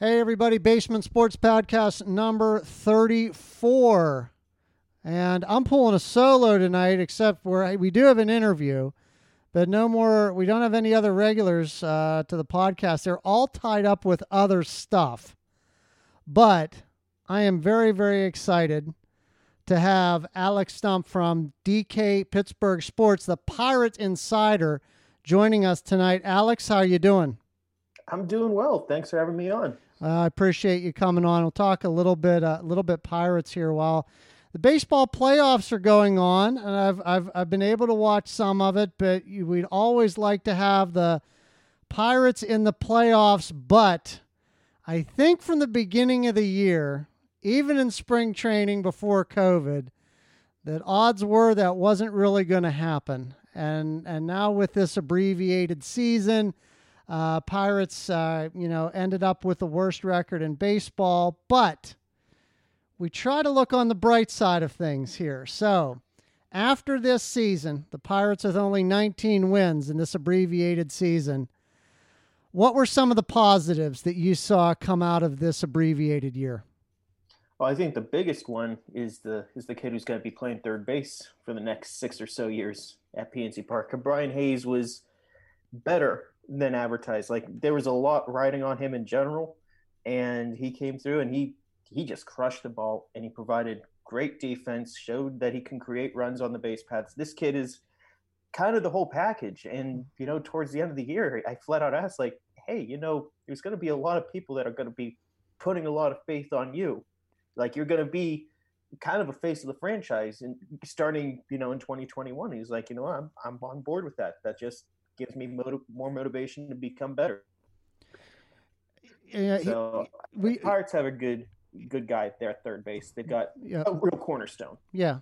Hey, everybody, Basement Sports Podcast number 34. And I'm pulling a solo tonight, except for we do have an interview, but no more, we don't have any other regulars uh, to the podcast. They're all tied up with other stuff. But I am very, very excited to have Alex Stump from DK Pittsburgh Sports, the Pirates Insider, joining us tonight. Alex, how are you doing? I'm doing well. Thanks for having me on. I appreciate you coming on. We'll talk a little bit, a uh, little bit Pirates here while the baseball playoffs are going on, and I've I've I've been able to watch some of it, but we'd always like to have the Pirates in the playoffs. But I think from the beginning of the year, even in spring training before COVID, that odds were that wasn't really going to happen. And and now with this abbreviated season uh, Pirates, uh, you know, ended up with the worst record in baseball, but we try to look on the bright side of things here. So, after this season, the Pirates with only 19 wins in this abbreviated season, what were some of the positives that you saw come out of this abbreviated year? Well, I think the biggest one is the is the kid who's going to be playing third base for the next six or so years at PNC Park. Brian Hayes was better than advertised. Like there was a lot riding on him in general, and he came through and he he just crushed the ball and he provided great defense. Showed that he can create runs on the base paths. This kid is kind of the whole package. And you know, towards the end of the year, I flat out asked like, "Hey, you know, there's going to be a lot of people that are going to be putting a lot of faith on you. Like you're going to be." kind of a face of the franchise and starting you know in 2021 he's like you know i'm i'm on board with that that just gives me motiv- more motivation to become better. Yeah, so he, we Pirates have a good good guy there at third base. They've got yeah. a real cornerstone. Yeah.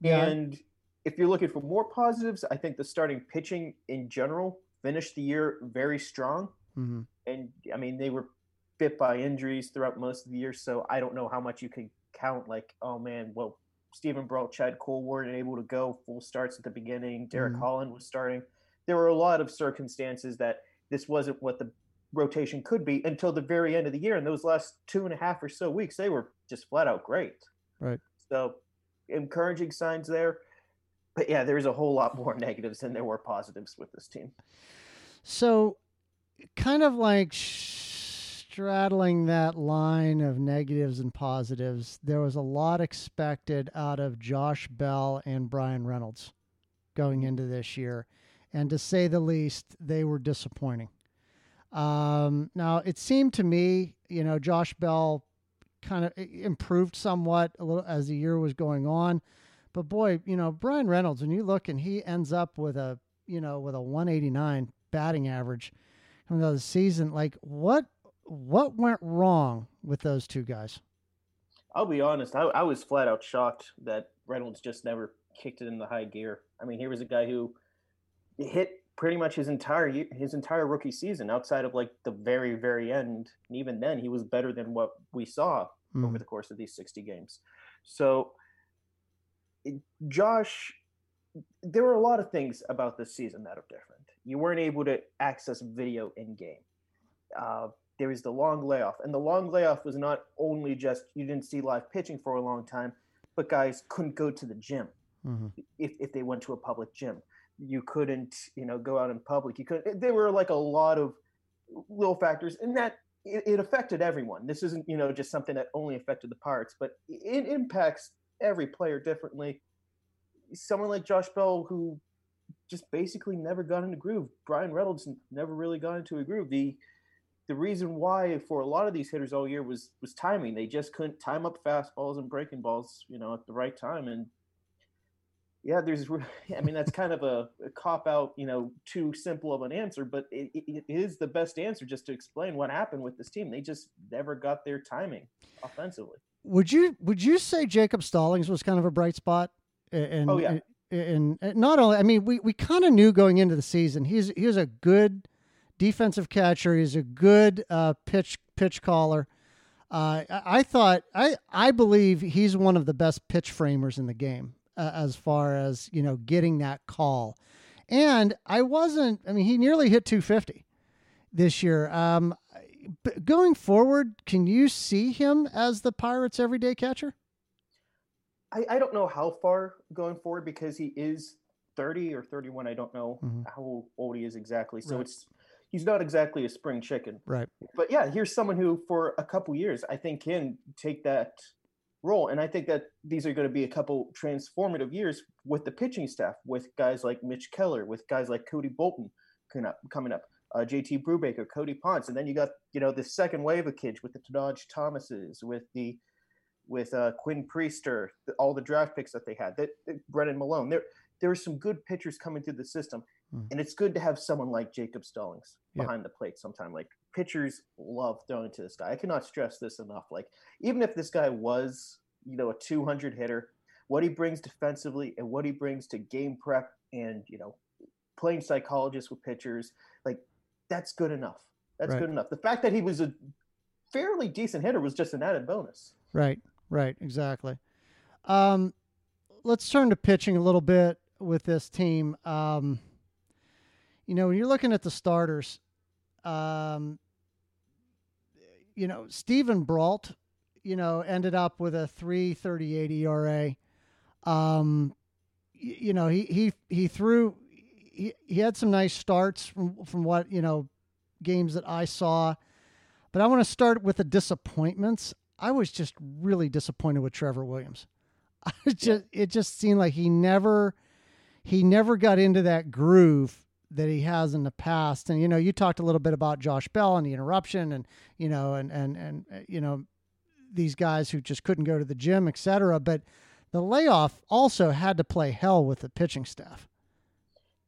yeah. And if you're looking for more positives, I think the starting pitching in general finished the year very strong. Mm-hmm. And I mean, they were bit by injuries throughout most of the year, so I don't know how much you can count. Like, oh man, well, Steven Brault, Chad Kuhl weren't able to go full starts at the beginning. Derek mm-hmm. Holland was starting there were a lot of circumstances that this wasn't what the rotation could be until the very end of the year. And those last two and a half or so weeks, they were just flat out great. Right. So encouraging signs there. But yeah, there's a whole lot more negatives than there were positives with this team. So, kind of like straddling that line of negatives and positives, there was a lot expected out of Josh Bell and Bryan Reynolds going into this year and to say the least, they were disappointing. Um, now, it seemed to me, you know, Josh Bell kind of improved somewhat a little as the year was going on, but boy, you know, Bryan Reynolds, when you look and he ends up with a, you know, with a 189 batting average coming out of the season, like what what went wrong with those two guys? I'll be honest, I, I was flat out shocked that Reynolds just never kicked it in the high gear. I mean, he was a guy who hit pretty much his entire his entire rookie season outside of like the very very end. And even then he was better than what we saw mm. over the course of these 60 games. So josh there were a lot of things about this season that are different. You weren't able to access video in game. Uh, there was the long layoff. And the long layoff was not only just you didn't see live pitching for a long time but guys couldn't go to the gym mm-hmm. if, if they went to a public gym you couldn't you know go out in public. You couldn't eh, there were like a lot of little factors and that it, it, affected everyone. This isn't you know just something that only affected the pirates but it impacts every player differently. Someone like josh bell who just basically never got into groove. Bryan reynolds never really got into a groove. The the reason why for a lot of these hitters all year was was timing. They just couldn't time up fastballs and breaking balls you know at the right time and yeah, there's, I mean, that's kind of a, a cop out, you know, too simple of an answer, but it, it, is the best answer just to explain what happened with this team. They just never got their timing offensively. Would you would you say Jacob Stallings was kind of a bright spot? And oh yeah, and, and not only, I mean, we we kind of knew going into the season he's he was a good defensive catcher. He's a good uh, pitch pitch caller. Uh, I thought I I believe he's one of the best pitch framers in the game uh, as far as you know getting that call. And I wasn't. I mean, he nearly hit 250 this year. Um, going forward, can you see him as the Pirates' everyday catcher? I, I don't know how far going forward because he is 30 or 31. I don't know mm-hmm. how old he is exactly. So right. it's he's not exactly a spring chicken. Right. But yeah, here's someone who for a couple years I think can take that role. And I think that these are going to be a couple transformative years with the pitching staff, with guys like Mitch Keller, with guys like Cody Bolton coming up, coming up uh, JT Brubaker, Cody Ponce, and then you got you know the second wave of kids with the Tahnaj Thomases, with the with uh, Quinn Priester, the, all the draft picks that they had, that, that Brennan Malone. There there are some good pitchers coming through the system, mm. and it's good to have someone like Jacob Stallings behind yep. the plate. Sometime like pitchers love throwing to this guy. I cannot stress this enough. Like even if this guy was you know a 200 hitter, what he brings defensively and what he brings to game prep and you know playing psychologist with pitchers, like that's good enough. That's right. good enough. The fact that he was a fairly decent hitter was just an added bonus. Right, right, exactly. Um, let's turn to pitching a little bit with this team. Um, you know, when you're looking at the starters, um, you know, Steven Brault, you know, ended up with a 338 ERA. Um, you, you know, he, he, he threw, he, he had some nice starts from from what you know games that I saw, but I want to start with the disappointments. I was just really disappointed with Trevor Williams. I just it just seemed like he never he never got into that groove that he has in the past. And you know, you talked a little bit about Josh Bell and the interruption, and you know, and and and uh, you know, these guys who just couldn't go to the gym, etc. But the layoff also had to play hell with the pitching staff.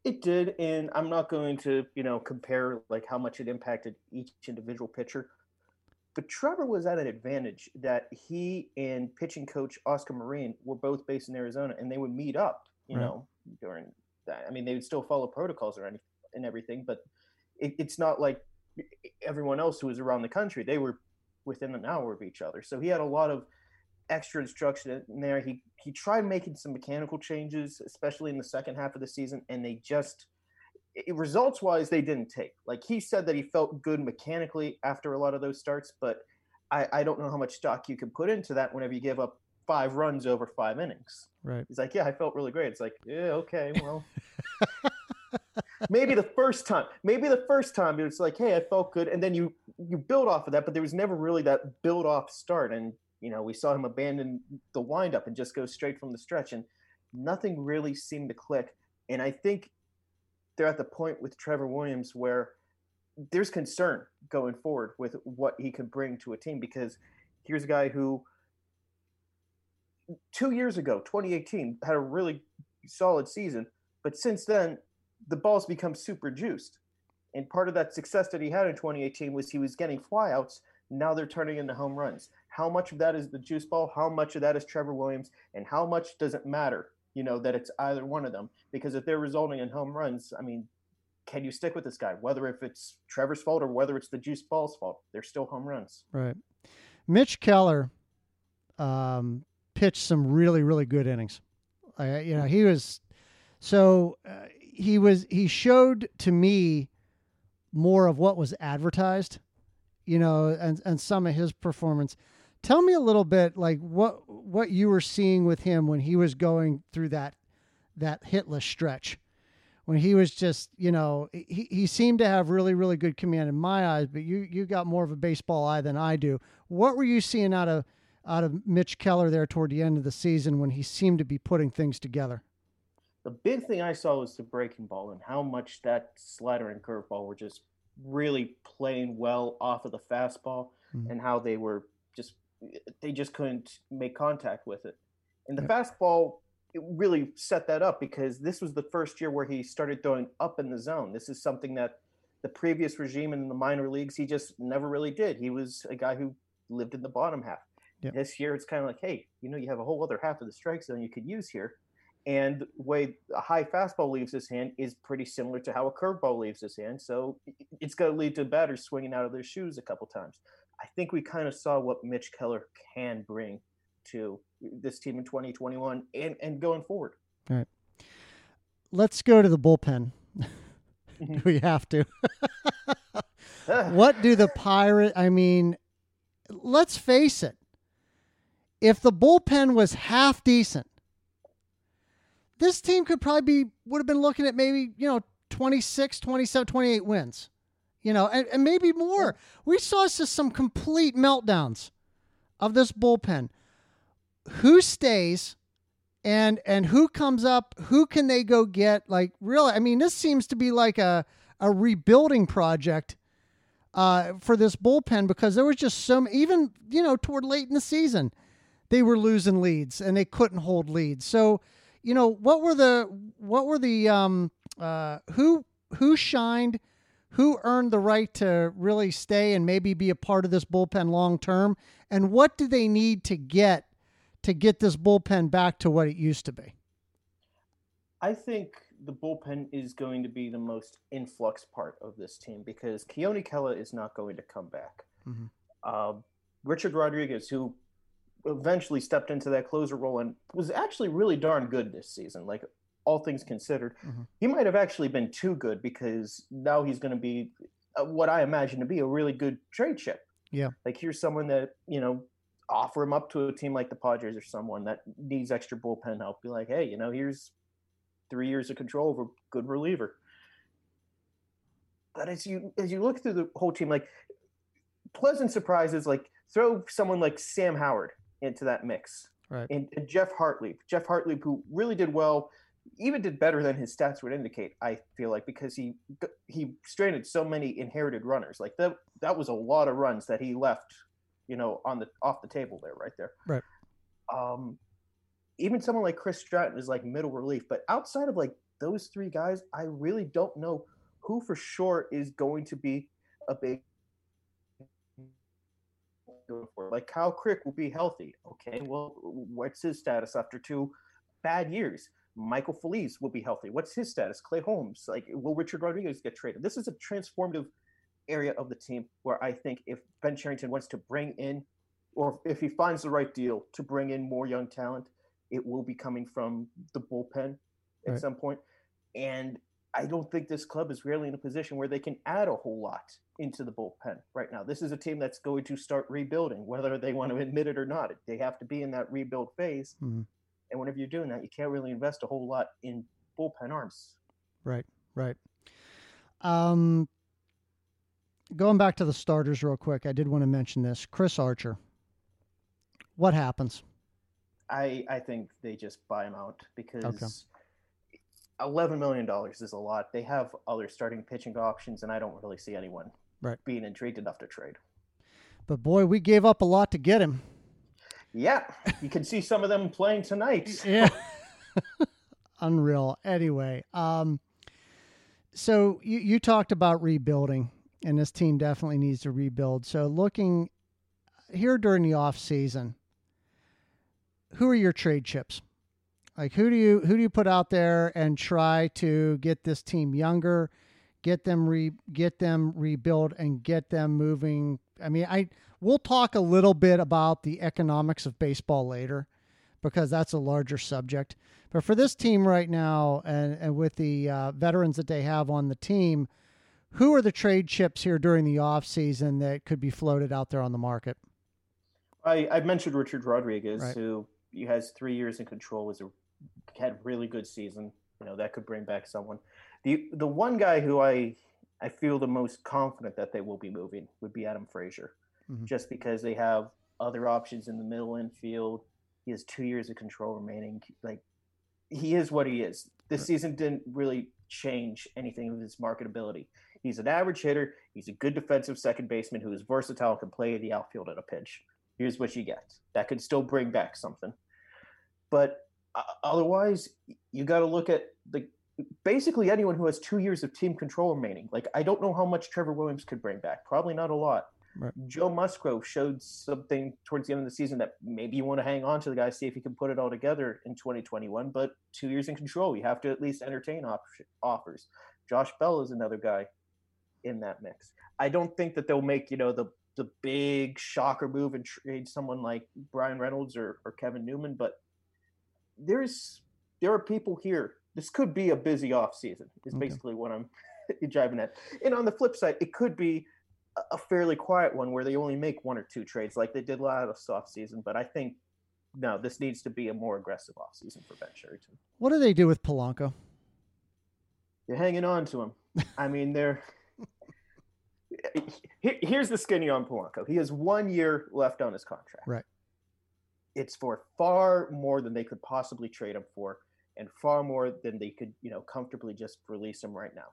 It did, and I'm not going to, you know, compare like how much it impacted each individual pitcher. But Trevor was at an advantage that he and pitching coach Oscar Marin were both based in Arizona, and they would meet up, you right. know, during that. I mean, they would still follow protocols or any, and everything, but it, it's not like everyone else who was around the country. They were within an hour of each other, so he had a lot of extra instruction in there. He he tried making some mechanical changes, especially in the second half of the season, and they just results wise they didn't take. Like he said that he felt good mechanically after a lot of those starts, but I, I don't know how much stock you can put into that whenever you give up five runs over five innings. Right. He's like, yeah, I felt really great. It's like, yeah, okay, well. maybe the first time maybe the first time it's like hey i felt good and then you you build off of that but there was never really that build off start and you know, we saw him abandon the windup and just go straight from the stretch, and nothing really seemed to click. And I think they're at the point with Trevor Williams where there's concern going forward with what he could bring to a team because here's a guy who two years ago, 2018, had a really solid season, but since then, the ball's become super juiced. And part of that success that he had in 2018 was he was getting flyouts. Now they're turning into home runs. How much of that is the juice ball? How much of that is Trevor Williams? And how much does it matter, you know, that it's either one of them? Because if they're resulting in home runs, I mean, can you stick with this guy? Whether if it's Trevor's fault or whether it's the juice ball's fault, they're still home runs. Right. Mitch Keller um, pitched some really, really good innings. You know, he was so uh, he was he showed to me more of what was advertised, you know, and and some of his performance. Tell me a little bit like what what you were seeing with him when he was going through that that hitless stretch. When he was just, you know, he, he seemed to have really, really good command in my eyes, but you you got more of a baseball eye than I do. What were you seeing out of out of Mitch Keller there toward the end of the season when he seemed to be putting things together? The big thing I saw was the breaking ball and how much that slider and curveball were just really playing well off of the fastball mm-hmm. and how they were just they just couldn't make contact with it. And the yeah. fastball it really set that up because this was the first year where he started throwing up in the zone. This is something that the previous regime in the minor leagues he just never really did. He was a guy who lived in the bottom half. Yeah. This year it's kind of like, hey, you know, you have a whole other half of the strike zone you could use here. And the way a high fastball leaves his hand is pretty similar to how a curveball leaves his hand. So it's going to lead to batters swinging out of their shoes a couple times. I think we kind of saw what Mitch Keller can bring to this team in 2021 and, and going forward. All right. Let's go to the bullpen. Mm-hmm. we have to. what do the pirate? I mean, let's face it. If the bullpen was half decent, this team could probably be would have been looking at maybe you know 26 27 28 wins you know and, and maybe more. We saw just some complete meltdowns of this bullpen. Who stays and and who comes up who can they go get? Like really i mean this seems to be like a a rebuilding project uh, for this bullpen because there was just some even you know toward late in the season they were losing leads and they couldn't hold leads so you know what were the what were the um uh who who shined who earned the right to really stay and maybe be a part of this bullpen long term and what do they need to get to get this bullpen back to what it used to be i think the bullpen is going to be the most influx part of this team because Keone Kela is not going to come back. Mm-hmm. Uh, Richard Rodriguez, who eventually stepped into that closer role and was actually really darn good this season. Like all things considered, mm-hmm. he might have actually been too good because now he's going to be uh, what I imagine to be a really good trade chip. Yeah. Like here's someone that, you know, offer him up to a team like the Padres or someone that needs extra bullpen help. Be like, hey, you know, here's three years of control over good reliever. But as you as you look through the whole team, like pleasant surprises, like throw someone like Sam Howard into that mix. Right. And, and Geoff Hartlieb, Geoff Hartlieb, who really did well, even did better than his stats would indicate. I feel like because he he stranded so many inherited runners, like that that was a lot of runs that he left, you know, on the off the table there, right there. Right. Um, even someone like Chris Stratton is like middle relief, but outside of like those three guys, I really don't know who for sure is going to be a big like Kyle Crick will be healthy. Okay, well, what's his status after two bad years? Michael Feliz will be healthy. What's his status? Clay Holmes. Like, will Richard Rodriguez get traded? This is a transformative area of the team where I think if Ben Cherington wants to bring in, or if he finds the right deal to bring in more young talent, it will be coming from the bullpen at right. some point. And I don't think this club is really in a position where they can add a whole lot into the bullpen right now. This is a team that's going to start rebuilding, whether they want to admit it or not. They have to be in that rebuild phase. Mm-hmm. And whenever you're doing that, you can't really invest a whole lot in bullpen arms. Right, right. Um, going back to the starters real quick, I did want to mention this. Chris Archer. What happens? I I think they just buy him out because okay. Eleven million dollars is a lot. They have other starting pitching options, and I don't really see anyone right. being intrigued enough to trade. But boy, we gave up a lot to get him. Yeah, you can see some of them playing tonight. yeah, unreal. Anyway, um, so you you talked about rebuilding, and this team definitely needs to rebuild. So looking here during the off season who are your trade chips? Like who do you who do you put out there and try to get this team younger, get them re get them rebuild and get them moving? I mean, I we'll talk a little bit about the economics of baseball later because that's a larger subject. But for this team right now, and, and with the uh, veterans that they have on the team, who are the trade chips here during the off season that could be floated out there on the market? I, I mentioned Richard Rodriguez, right. who he has three years in control. Was a had a really good season. You know that could bring back someone. The the one guy who I I feel the most confident that they will be moving would be Adam Frazier, mm-hmm. just because they have other options in the middle infield. He has two years of control remaining. Like he is what he is. This right. season didn't really change anything of his marketability. He's an average hitter. He's a good defensive second baseman who is versatile, and can play the outfield at a pinch. Here's what you get. That could still bring back something. But Uh, otherwise, you got to look at the basically anyone who has two years of team control remaining. Like I don't know how much Trevor Williams could bring back. Probably not a lot. Right. Joe Musgrove showed something towards the end of the season that maybe you want to hang on to the guy, see if he can put it all together in 2021. But two years in control, you have to at least entertain op- offers. Josh Bell is another guy in that mix. I don't think that they'll make you know the the big shocker move and trade someone like Bryan Reynolds or, or Kevin Newman, but there's there are people here. This could be a busy off season. Is okay. basically what I'm driving at. And on the flip side, it could be a fairly quiet one where they only make one or two trades like they did last off season. But I think no, this needs to be a more aggressive off season for Ben Cherington. What do they do with Polanco? They're hanging on to him. I mean, they're. Here's the skinny on Polanco. He has one year left on his contract. Right. It's for far more than they could possibly trade him for, and far more than they could, you know, comfortably just release him right now.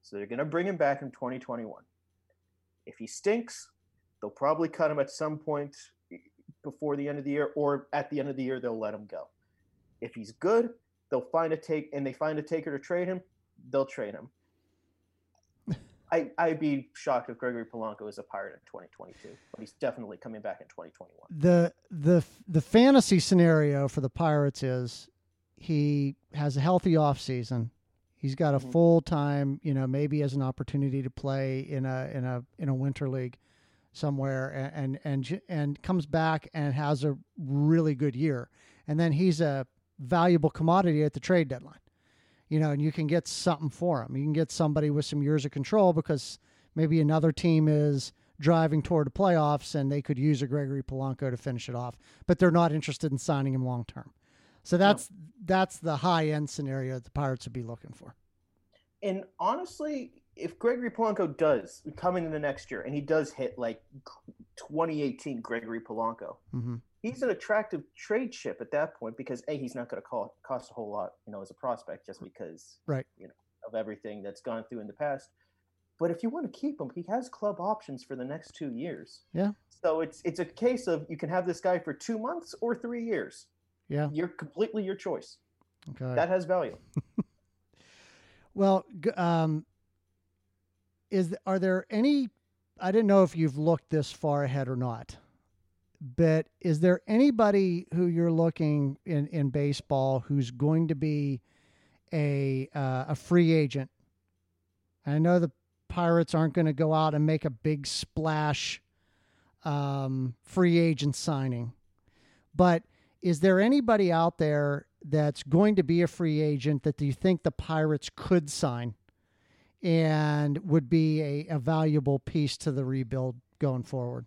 So they're going to bring him back in 2021. If he stinks, they'll probably cut him at some point eh, before the end of the year, or at the end of the year they'll let him go. If he's good, they'll find a take, and they find a taker to trade him, they'll trade him. I, I'd be shocked if Gregory Polanco is a pirate in 2022, but he's definitely coming back in 2021. The the the fantasy scenario for the Pirates is he has a healthy off season. He's got a mm-hmm. full time, you know, maybe as an opportunity to play in a in a in a winter league somewhere and and and, and comes back and has a really good year. And then he's a valuable commodity at the trade deadline. You know, and you can get something for him. You can get somebody with some years of control because maybe another team is driving toward the playoffs and they could use a Gregory Polanco to finish it off, but they're not interested in signing him long term. So that's no. that's the high end scenario that the Pirates would be looking for. And honestly, if Gregory Polanco does come in the next year and he does hit like 2018 Gregory Polanco, mm-hmm. He's an attractive trade chip at that point because a he's not going to cost a whole lot, you know, as a prospect just because right you know of everything that's gone through in the past. But if you want to keep him, he has club options for the next two years. Yeah. So it's it's a case of you can have this guy for two months or three years. Yeah. You're completely your choice. Okay. That has value. well, um, is are there any? I didn't know if you've looked this far ahead or not, but is there anybody who you're looking in in baseball who's going to be a uh, a free agent? I know the Pirates aren't going to go out and make a big splash um, free agent signing, but is there anybody out there that's going to be a free agent that you think the Pirates could sign and would be a, a valuable piece to the rebuild going forward?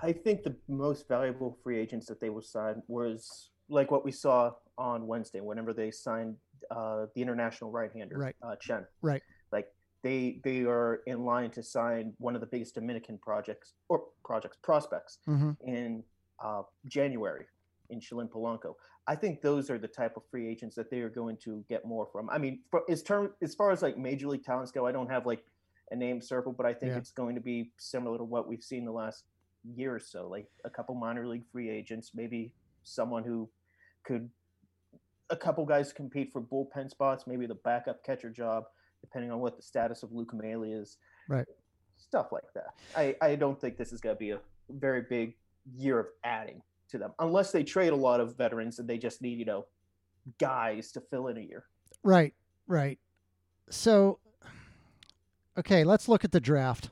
I think the most valuable free agents that they will sign was like what we saw on Wednesday, whenever they signed uh, the international right-hander, right. Uh, Chen. Right. Like they they are in line to sign one of the biggest Dominican projects or projects prospects mm-hmm. in uh, January in Shalin Polanco. I think those are the type of free agents that they are going to get more from. I mean, for, as term as far as like major league talents go, I don't have like a name circle, but I think yeah. it's going to be similar to what we've seen the last year or so, like a couple minor league free agents, maybe someone who could a couple guys compete for bullpen spots, maybe the backup catcher job, depending on what the status of Luke Maile is. Right. Stuff like that. I, I don't think this is going to be a very big year of adding to them unless they trade a lot of veterans and they just need you know guys to fill in a year right right so okay let's look at the draft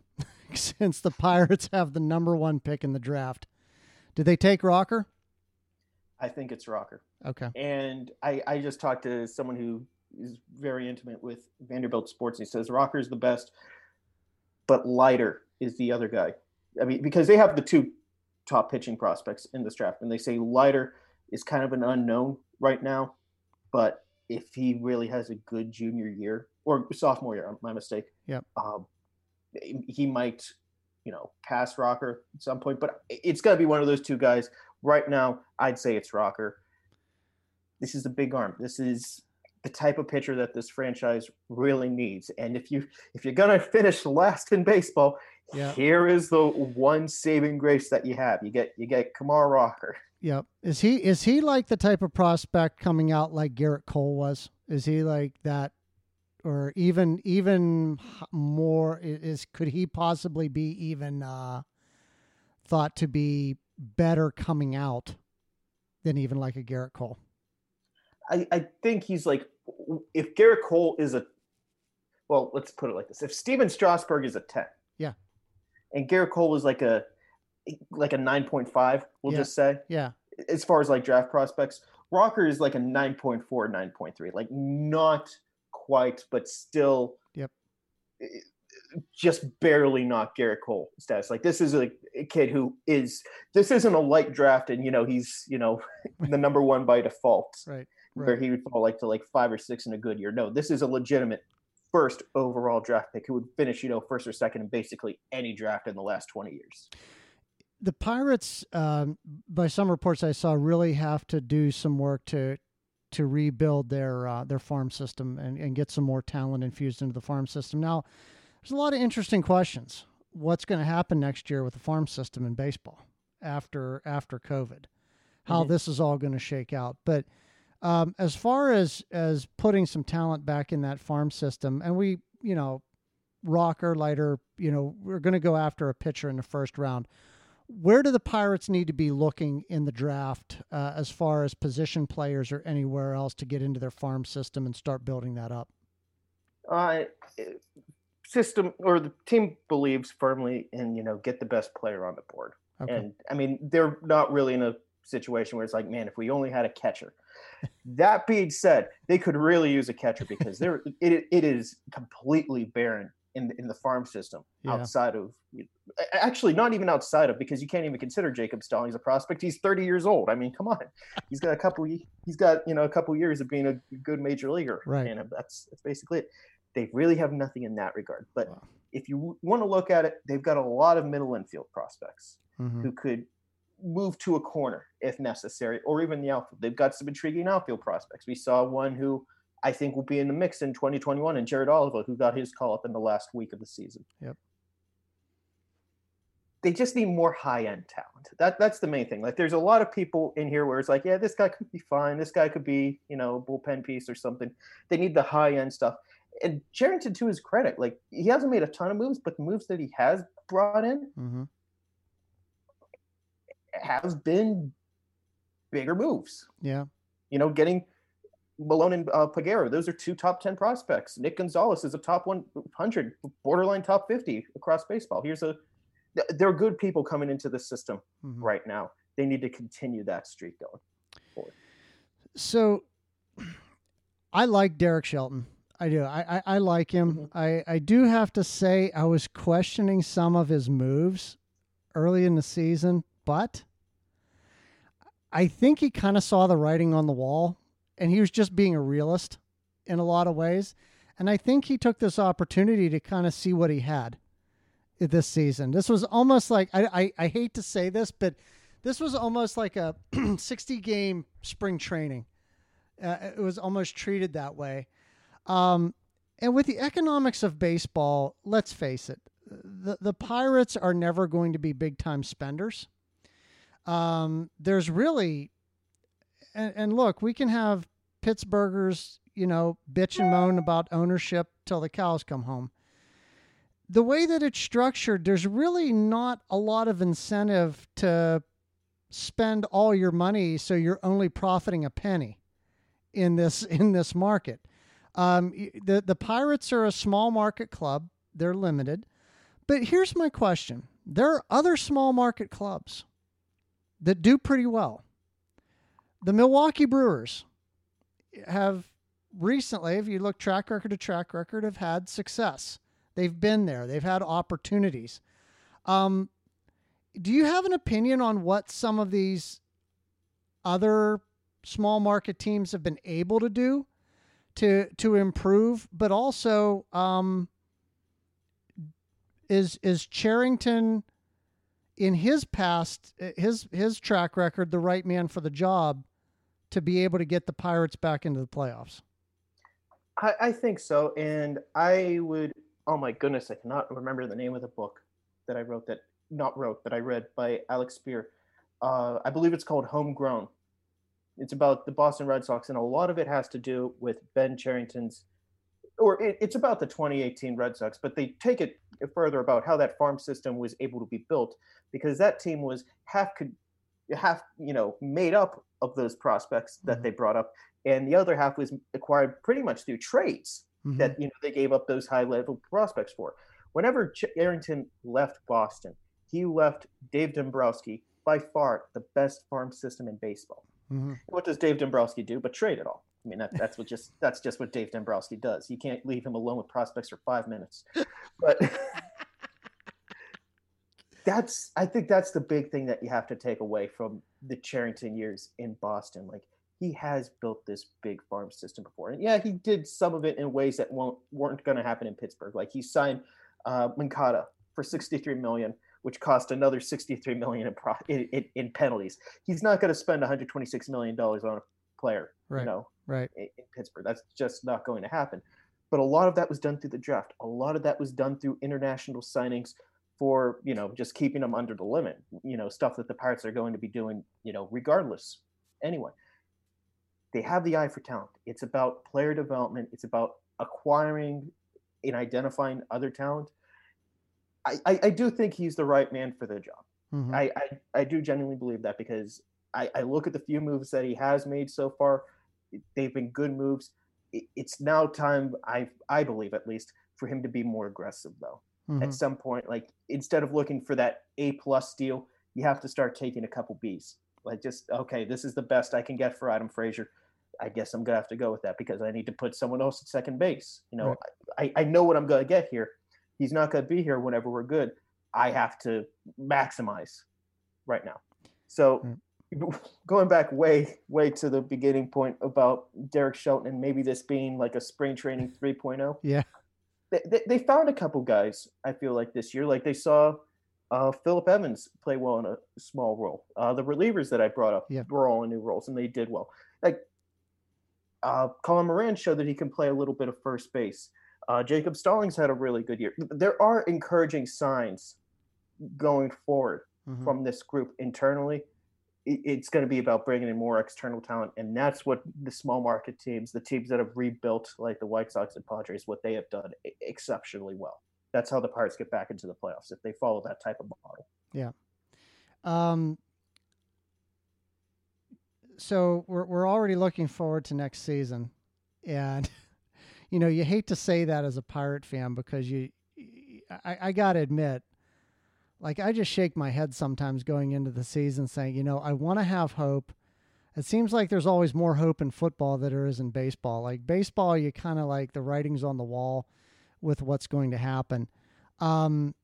since the pirates have the number one pick in the draft did they take rocker i think it's rocker okay and i i just talked to someone who is very intimate with vanderbilt sports And he says rocker is the best but Leiter is the other guy i mean because they have the two top pitching prospects in this draft. And they say Leiter is kind of an unknown right now, but if he really has a good junior year or sophomore year, my mistake. Yeah. Um, he might, you know, pass Rocker at some point, but it's got to be one of those two guys. Right now, I'd say it's Rocker. This is a big arm. This is the type of pitcher that this franchise really needs. And if you if you're gonna finish last in baseball, yeah. here is the one saving grace that you have. You get you get Kumar Rocker. Yep. Is he is he like the type of prospect coming out like Gerrit Cole was? Is he like that or even even more is could he possibly be even uh thought to be better coming out than even like a Gerrit Cole? I, I think he's like if Gerrit Cole is a well, let's put it like this: if Stephen Strasburg is a ten, yeah, and Garrett Cole was like a like a nine point five, we'll yeah. just say, yeah. As far as like draft prospects, Rocker is like a 9.4, 9.3, like not quite, but still, yep, just barely not Gerrit Cole status. Like this is a, a, kid who is this isn't a light draft, and you know he's you know the number one by default, right? Where he would fall like to like five or six in a good year. No, this is a legitimate first overall draft pick who would finish you know first or second in basically any draft in the last twenty years. The Pirates, um, by some reports I saw, really have to do some work to to rebuild their uh, their farm system and, and get some more talent infused into the farm system. Now, there's a lot of interesting questions. What's going to happen next year with the farm system in baseball after after COVID? How mm-hmm. this is all going to shake out. But um, as far as as putting some talent back in that farm system, and we, you know, Rocker, Leiter you know, we're going to go after a pitcher in the first round where do the Pirates need to be looking in the draft uh, as far as position players or anywhere else to get into their farm system and start building that up? Uh, system or the team believes firmly in you know get the best player on the board, okay. and I mean they're not really in a situation where it's like, man, if we only had a catcher. that being said, they could really use a catcher because they're it, it is completely barren in in the farm system yeah. outside of actually not even outside of because you can't even consider Jacob Stallings a prospect. He's 30 years old. I mean, come on, he's got a couple. He's got you know a couple years of being a good major leaguer, right? And that's that's basically it. They really have nothing in that regard. But wow. if you want to look at it, they've got a lot of middle infield prospects mm-hmm. who could move to a corner if necessary, or even the outfield. They've got some intriguing outfield prospects. We saw one who I think will be in the mix in 2021, and Jared Oliva, who got his call up in the last week of the season. Yep. They just need more high end talent. That that's the main thing. Like, there's a lot of people in here where it's like, yeah, this guy could be fine. This guy could be, you know, bullpen piece or something. They need the high end stuff. And Cherington, to his credit, like he hasn't made a ton of moves, but the moves that he has brought in mm-hmm. has been bigger moves. Yeah. You know, getting Malone and uh, Peguero, those are two top 10 prospects. Nick Gonzales is a top 100, borderline top 50 across baseball. Here's a, there are good people coming into the system mm-hmm. right now. They need to continue that streak going forward. So I like Derek Shelton. I do. I, I, I like him. Mm-hmm. I, I do have to say, I was questioning some of his moves early in the season, but I think he kind of saw the writing on the wall and he was just being a realist in a lot of ways. And I think he took this opportunity to kind of see what he had this season. This was almost like I, I, I hate to say this, but this was almost like a 60 game spring training. Uh, it was almost treated that way. Um, and with the economics of baseball, let's face it, the, the Pirates are never going to be big time spenders. Um, there's really and, and look, we can have Pittsburghers, you know, bitch and moan about ownership till the cows come home. The way that it's structured, there's really not a lot of incentive to spend all your money so you're only profiting a penny in this in this market. Um, the the Pirates are a small market club; they're limited. But here's my question: There are other small market clubs that do pretty well the Milwaukee Brewers have recently, if you look track record to track record, have had success. They've been there. They've had opportunities. Um, do you have an opinion on what some of these other small market teams have been able to do to to improve? But also, um, is is Cherington in his past his his track record the right man for the job to be able to get the Pirates back into the playoffs? I, I think so. And I would, oh my goodness, I cannot remember the name of the book that I wrote that, not wrote, that I read by Alex Speier. Uh, I believe it's called Homegrown. It's about the Boston Red Sox, and a lot of it has to do with Ben Cherington's, or it, it's about the 2018 Red Sox, but they take it further about how that farm system was able to be built because that team was half could half you know made up of those prospects that mm-hmm. they brought up, and the other half was acquired pretty much through trades mm-hmm. that you know they gave up those high level prospects for. Whenever Ch- Cherington left Boston, he left Dave Dombrowski by far the best farm system in baseball. Mm-hmm. What does Dave Dombrowski do but trade it all? I mean, that, that's what just that's just what Dave Dombrowski does. You can't leave him alone with prospects for five minutes. But that's I think that's the big thing that you have to take away from the Cherington years in Boston. Like he has built this big farm system before, and yeah, he did some of it in ways that won't weren't going to happen in Pittsburgh. Like he signed uh, Moncada for sixty three million which cost another 63 million in, pro- in, in, in penalties. He's not going to spend 126 million dollars on a player, right. you know, right in, in Pittsburgh. That's just not going to happen. But a lot of that was done through the draft. A lot of that was done through international signings for, you know, just keeping them under the limit. You know, stuff that the Pirates are going to be doing, you know, regardless. Anyway, they have the eye for talent. It's about player development. It's about acquiring and identifying other talent I, I, I do think he's the right man for the job. Mhm. I, I, I do genuinely believe that because I, I look at the few moves that he has made so far. They've been good moves. It's now time, I I believe at least, for him to be more aggressive though. Mhm. At some point, like instead of looking for that A plus deal, you have to start taking a couple Bs. Like just okay, this is the best I can get for Adam Frazier. I guess I'm gonna have to go with that because I need to put someone else at second base. You know, I, I know what I'm gonna get here. He's not gonna be here whenever we're good. I have to maximize right now. So going back way, way to the beginning point about Derek Shelton and maybe this being like a spring training 3.0. Yeah. They, they, found a couple guys, I feel like this year. Like they saw uh, Philip Evans play well in a small role. Uh, the relievers that I brought up Yeah. were all in new roles and they did well. Like uh, Colin Moran showed that he can play a little bit of first base. Uh, Jacob Stallings had a really good year. There are encouraging signs going forward Mhm. from this group internally. It- It's going to be about bringing in more external talent, and that's what the small market teams, the teams that have rebuilt, like the White Sox and Padres, what they have done exceptionally well. That's how the Pirates get back into the playoffs if they follow that type of model. Yeah. Um, so we're we're already looking forward to next season, and you know you hate to say that as a pirate fan because you, I, I gotta admit, like I just shake my head sometimes going into the season saying, you know, I want to have hope. It seems like there's always more hope in football than there is in baseball. Like baseball, you kind of like the writing's on the wall with what's going to happen. Um,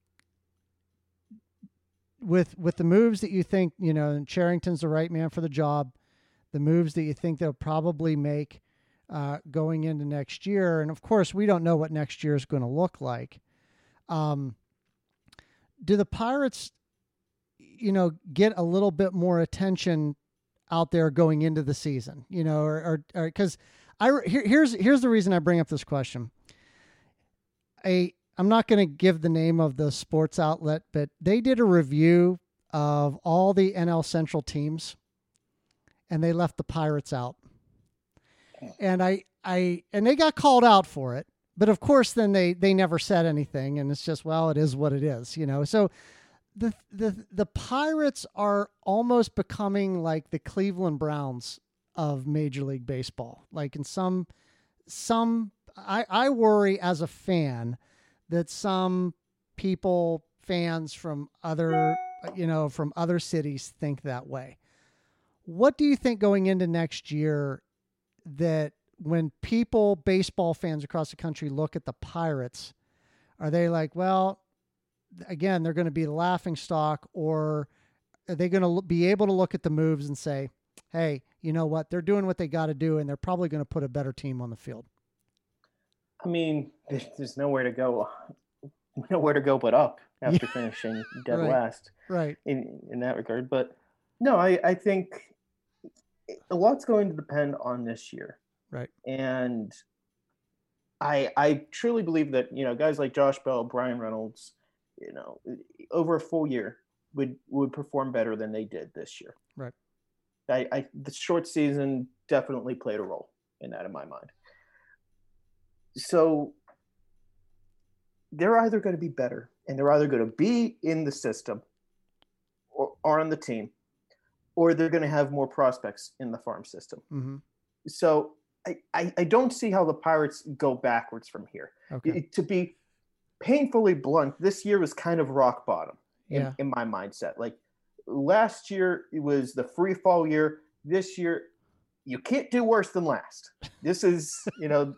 with with the moves that you think you know Cherington's the right man for the job, the moves that you think they'll probably make uh, going into next year, and of course we don't know what next year is going to look like. Um, do the Pirates, you know, get a little bit more attention out there going into the season? You know, or because I here, here's here's the reason I bring up this question. A I'm not going to give the name of the sports outlet, but they did a review of all the NL Central teams, and they left the Pirates out. And I, I, and they got called out for it, but of course, then they they never said anything, and it's just well, it is what it is, you know. So the the the Pirates are almost becoming like the Cleveland Browns of Major League Baseball. Like in some some, I I worry as a fan that some people fans from other you know from other cities think that way what do you think going into next year that when people baseball fans across the country look at the pirates are they like well again they're going to be the laughing stock or are they going to be able to look at the moves and say hey you know what they're doing what they got to do and they're probably going to put a better team on the field I mean, there's, nowhere to go, nowhere to go but up after finishing dead Right. last right in in that regard. But no, I I think a lot's going to depend on this year, right and I I truly believe that you know guys like Josh Bell, Bryan Reynolds, you know, over a full year would would perform better than they did this year. Right. I, I the short season definitely played a role in that in my mind. So they're either going to be better and they're either going to be in the system or, or on the team or they're going to have more prospects in the farm system. mm-hmm. So I, I, I don't see how the Pirates go backwards from here. okay It- to be painfully blunt, this year was kind of rock bottom in, Yeah. in my mindset. Like last year, it was the free fall year. This year, you can't do worse than last. This is, you know,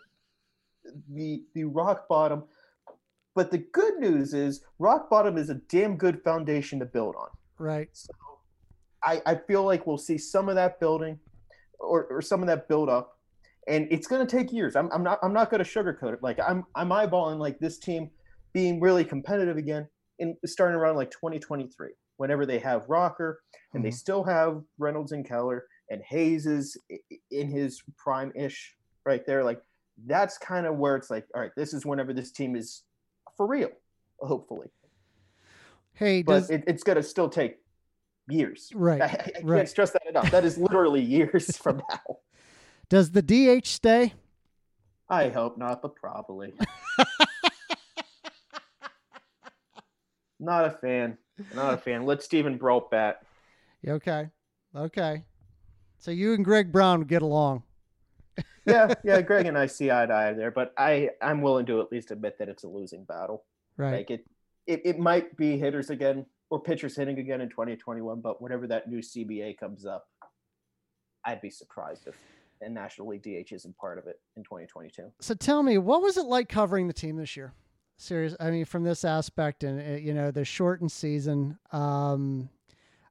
the the rock bottom. But the good news is rock bottom is a damn good foundation to build on. Right. So I, I feel like we'll see some of that building or, or some of that build up. And it's gonna take years. I'm, I'm not I'm not gonna sugarcoat it. Like I'm I'm eyeballing like this team being really competitive again in starting around like 2023, whenever they have Rocker and they Mhm. still have Reynolds and Keller and Hayes is in his prime ish right there. Like that's kind of where it's like, all right, this is whenever this team is for real, hopefully. Hey, But does, it, it's gonna still take years. right. I, I can't stress that enough. That is literally years from now. Does the DH stay? I hope not, but probably. not a fan. Not a fan. Let Steven Brault bat. Okay. Okay. So you and Greg Brown get along. Yeah, yeah. Greg and I see eye to eye there, but I I'm willing to at least admit that it's a losing battle. Right. Like it, it, it might be hitters again or pitchers hitting again in 2021, but whenever that new CBA comes up, I'd be surprised if a National League DH isn't part of it in 2022. So tell me, what was it like covering the team this year? Serious. I mean, from this aspect and uh, you know the shortened season. Um,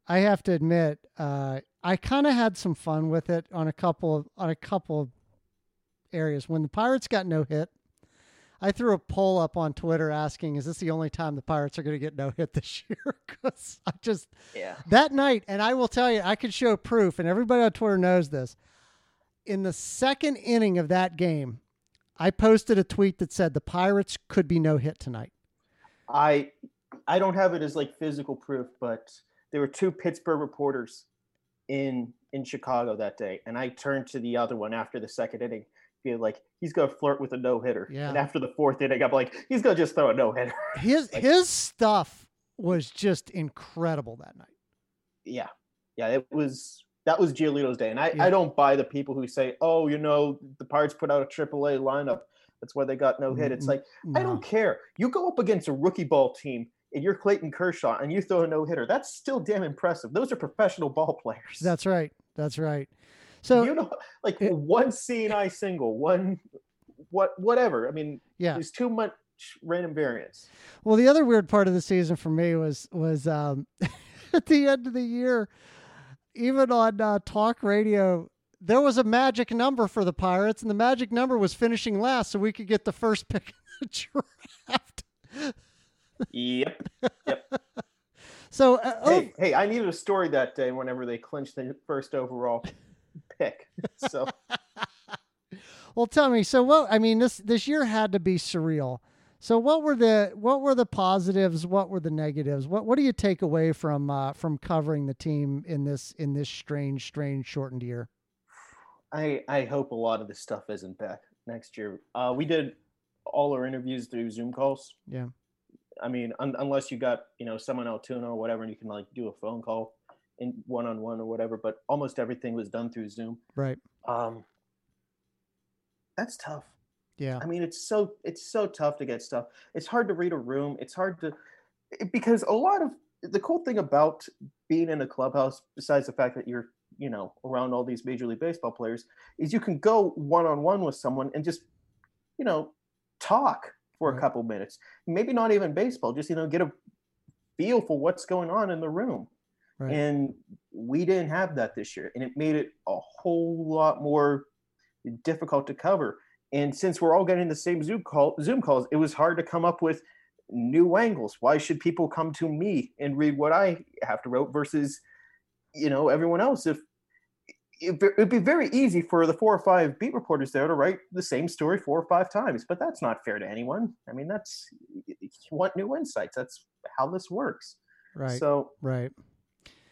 I have to admit, uh, I kind of had some fun with it on a couple of on a couple of areas. When the Pirates got no hit, I threw a poll up on Twitter asking, "Is this the only time the Pirates are going to get no hit this year?" Because I just Yeah. that night, and I will tell you, I could show proof, and everybody on Twitter knows this. In the second inning of that game, I posted a tweet that said the Pirates could be no hit tonight. I I don't have it as like physical proof, but there were two Pittsburgh reporters in in Chicago that day, and I turned to the other one after the second inning, feel like he's gonna flirt with a no hitter. Yeah. And after the fourth inning, I'm like, he's gonna just throw a no hitter. His Like- his stuff was just incredible that night. yeah, yeah, it was that was Giolito's day, and I Yeah. I don't buy the people who say, oh, you know, the Pirates put out a AAA lineup. That's why they got no hit. It's like I don't care. You go up against a rookie ball team and you're Clayton Kershaw and you throw a no hitter. That's still damn impressive. Those are professional ball players. That's right. That's right. So you know, like it- one CNI single, one what whatever. I mean, yeah. there's too much random variance. Well, the other weird part of the season for me was was um, at the end of the year, even on uh, talk radio, there was a magic number for the Pirates, and the magic number was finishing last, so we could get the first pick in the draft. Yep. Yep. so, uh, oh, Hey, hey, I needed a story that day whenever they clinched the first overall pick. So well, tell me. So, what? I mean, this this year had to be surreal. So, what were the what were the positives? What were the negatives? What what do you take away from uh, from covering the team in this in this strange, strange shortened year? I I hope a lot of this stuff isn't back next year. Uh, we did all our interviews through Zoom calls. Yeah. I mean, un- unless you got you know someone out Altoona or whatever, and you can like do a phone call in one on one or whatever. But almost everything was done through Zoom. Right. Um, that's tough. Yeah. I mean, it's so it's so tough to get stuff. It's hard to read a room. It's hard to because a lot of the cool thing about being in a clubhouse, besides the fact that you're you know around all these major league baseball players, is you can go one on one with someone and just you know talk for Right. a couple minutes. Maybe not even baseball, just you know get a feel for what's going on in the room. Right. And we didn't have that this year, and it made it a whole lot more difficult to cover. And since we're all getting the same Zoom call, Zoom calls, it was hard to come up with new angles. Why should people come to me and read what I have to write versus, you know, everyone else? If it, it'd be very easy for the four or five beat reporters there to write the same story four or five times, but that's not fair to anyone. I mean, that's you want new insights. That's how this works. Right. So right.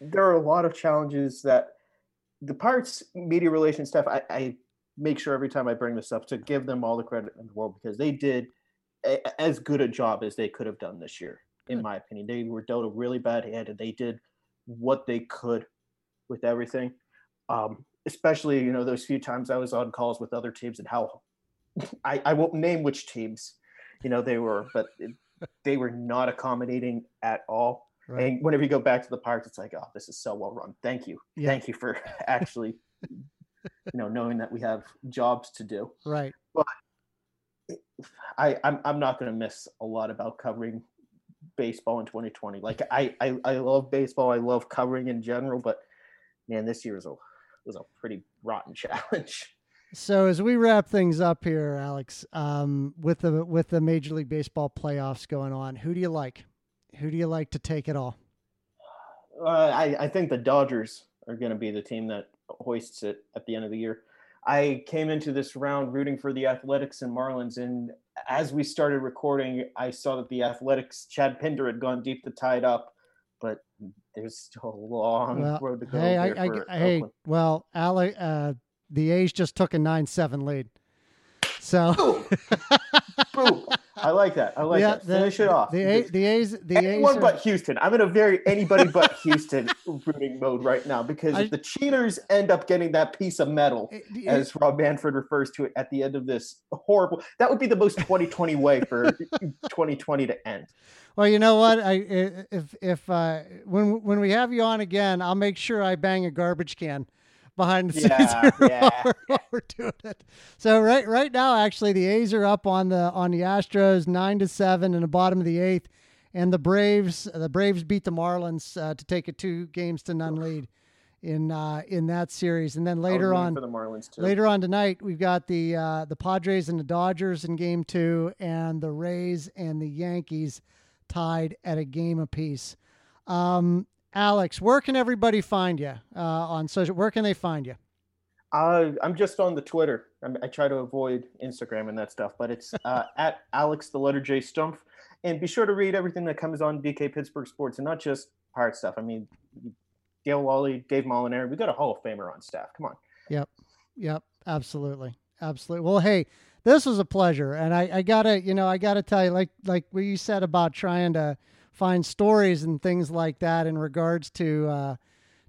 there are a lot of challenges that the Pirates media relations staff. I, I make sure every time I bring this up to give them all the credit in the world because they did a, as good a job as they could have done this year, in my opinion. They were dealt a really bad hand, and they did what they could with everything. Um, especially, you know, those few times I was on calls with other teams and how I, I won't name which teams, you know, they were, but it, they were not accommodating at all. Right. And whenever you go back to the Pirates, it's like, oh, this is so well run. Thank you. Yeah. Thank you for actually you know, knowing that we have jobs to do. Right. But I, I'm I'm not going to miss a lot about covering baseball in 2020. Like I, I I love baseball. I love covering in general, but man, this year was a was a pretty rotten challenge. So as we wrap things up here, Alex, um, with the with the Major League Baseball playoffs going on, who do you like? Who do you like to take it all? Uh, I I think the Dodgers are going to be the team that hoists it at the end of the year. I came into this round rooting for the Athletics and Marlins, and as we started recording, I saw that the Athletics, Chad Pinder, had gone deep to tie it up, but there's still a long Well, road to go. Hey, I, here I, for hey, well, Ale, uh, the A's just took a nine-seven lead. So Boom. Boom. I like that. I like yeah, that. Finish it off. The A, the A's, the A's. Anyone are- but Houston. I'm in a very anybody but Houston rooting mode right now because I- if the cheaters end up getting that piece of metal, it- it- as Rob Manfred refers to it at the end of this horrible, that would be the most 2020 way for 2020 to end. Well, you know what? I i- if if uh, when when we have you on again, I'll make sure I bang a garbage can behind the Yeah, scenes yeah. we're- we're doing it. So right right now, actually, the A's are up on the on the Astros nine to seven in the bottom of the eighth, and the Braves the Braves beat the Marlins uh, to take a two games to none lead in uh, in that series, and then later on for the Marlins too. Later on tonight, we've got the uh, the Padres and the Dodgers in Game Two, and the Rays and the Yankees tied at a game apiece. Um, Alex, where can everybody find you uh, on social? Where can they find you? Uh, I'm just on the Twitter. I'm, I try to avoid Instagram and that stuff, but it's uh, at Alex the letter J Stumpf. And be sure to read everything that comes on DK Pittsburgh Sports and not just Pirate stuff. I mean, Dale Wally, Dave Molinari, we got a Hall of Famer on staff. Come on. Yep, Yep. absolutely, absolutely. Well, hey, this was a pleasure, and I, I gotta, you know, I gotta tell you, like, like what you said about trying to find stories and things like that in regards to, uh,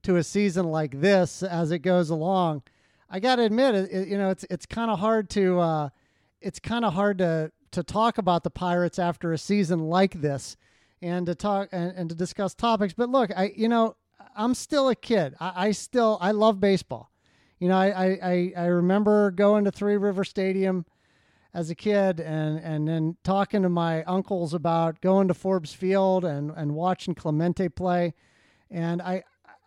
to a season like this as it goes along. I gotta admit, it, you know, it's it's kind of hard to, uh, it's kind of hard to to talk about the Pirates after a season like this, and to talk and, and to discuss topics. But look, I, you know, I'm still a kid. I, I still I love baseball. You know, I, I, I remember going to Three River Stadium as a kid and, and then talking to my uncles about going to Forbes Field and, and watching Clemente play. And I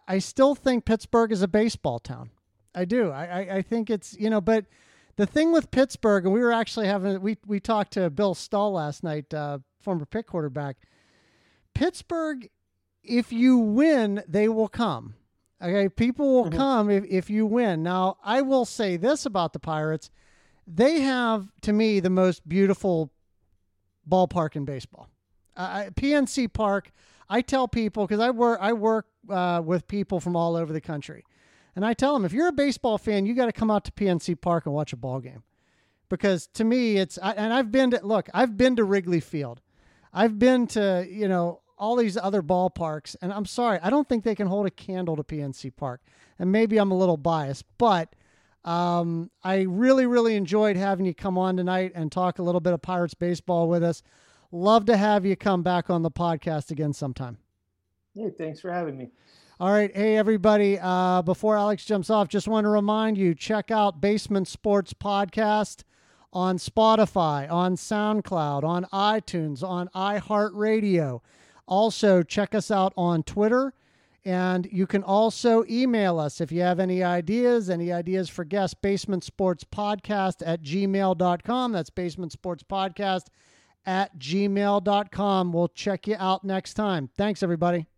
I still think Pittsburgh is a baseball town. I do. I, I, I think it's you know, but the thing with Pittsburgh, and we were actually having we we talked to Bill Stull last night, uh, former pick quarterback. Pittsburgh, if you win, they will come. Okay, people will Mhm. come if, if you win. Now, I will say this about the Pirates. They have, to me, the most beautiful ballpark in baseball. Uh, PNC Park, I tell people, because I work, I work uh, with people from all over the country. And I tell them, if you're a baseball fan, you got to come out to PNC Park and watch a ball game. Because to me, it's, I, and I've been to, look, I've been to Wrigley Field. I've been to, you know, all these other ballparks, and I'm sorry, I don't think they can hold a candle to PNC Park. And maybe I'm a little biased, but um, I really, really enjoyed having you come on tonight and talk a little bit of Pirates baseball with us. Love to have you come back on the podcast again sometime. Hey, thanks for having me. All right. Hey, everybody. Uh, before Alex jumps off, just want to remind you check out Basement Sports Podcast on Spotify, on SoundCloud, on iTunes, on iHeartRadio. Also, check us out on Twitter. And you can also email us if you have any ideas, any ideas for guests, basement sports podcast at gmail.com. That's basement sports podcast at gmail.com. We'll check you out next time. Thanks, everybody.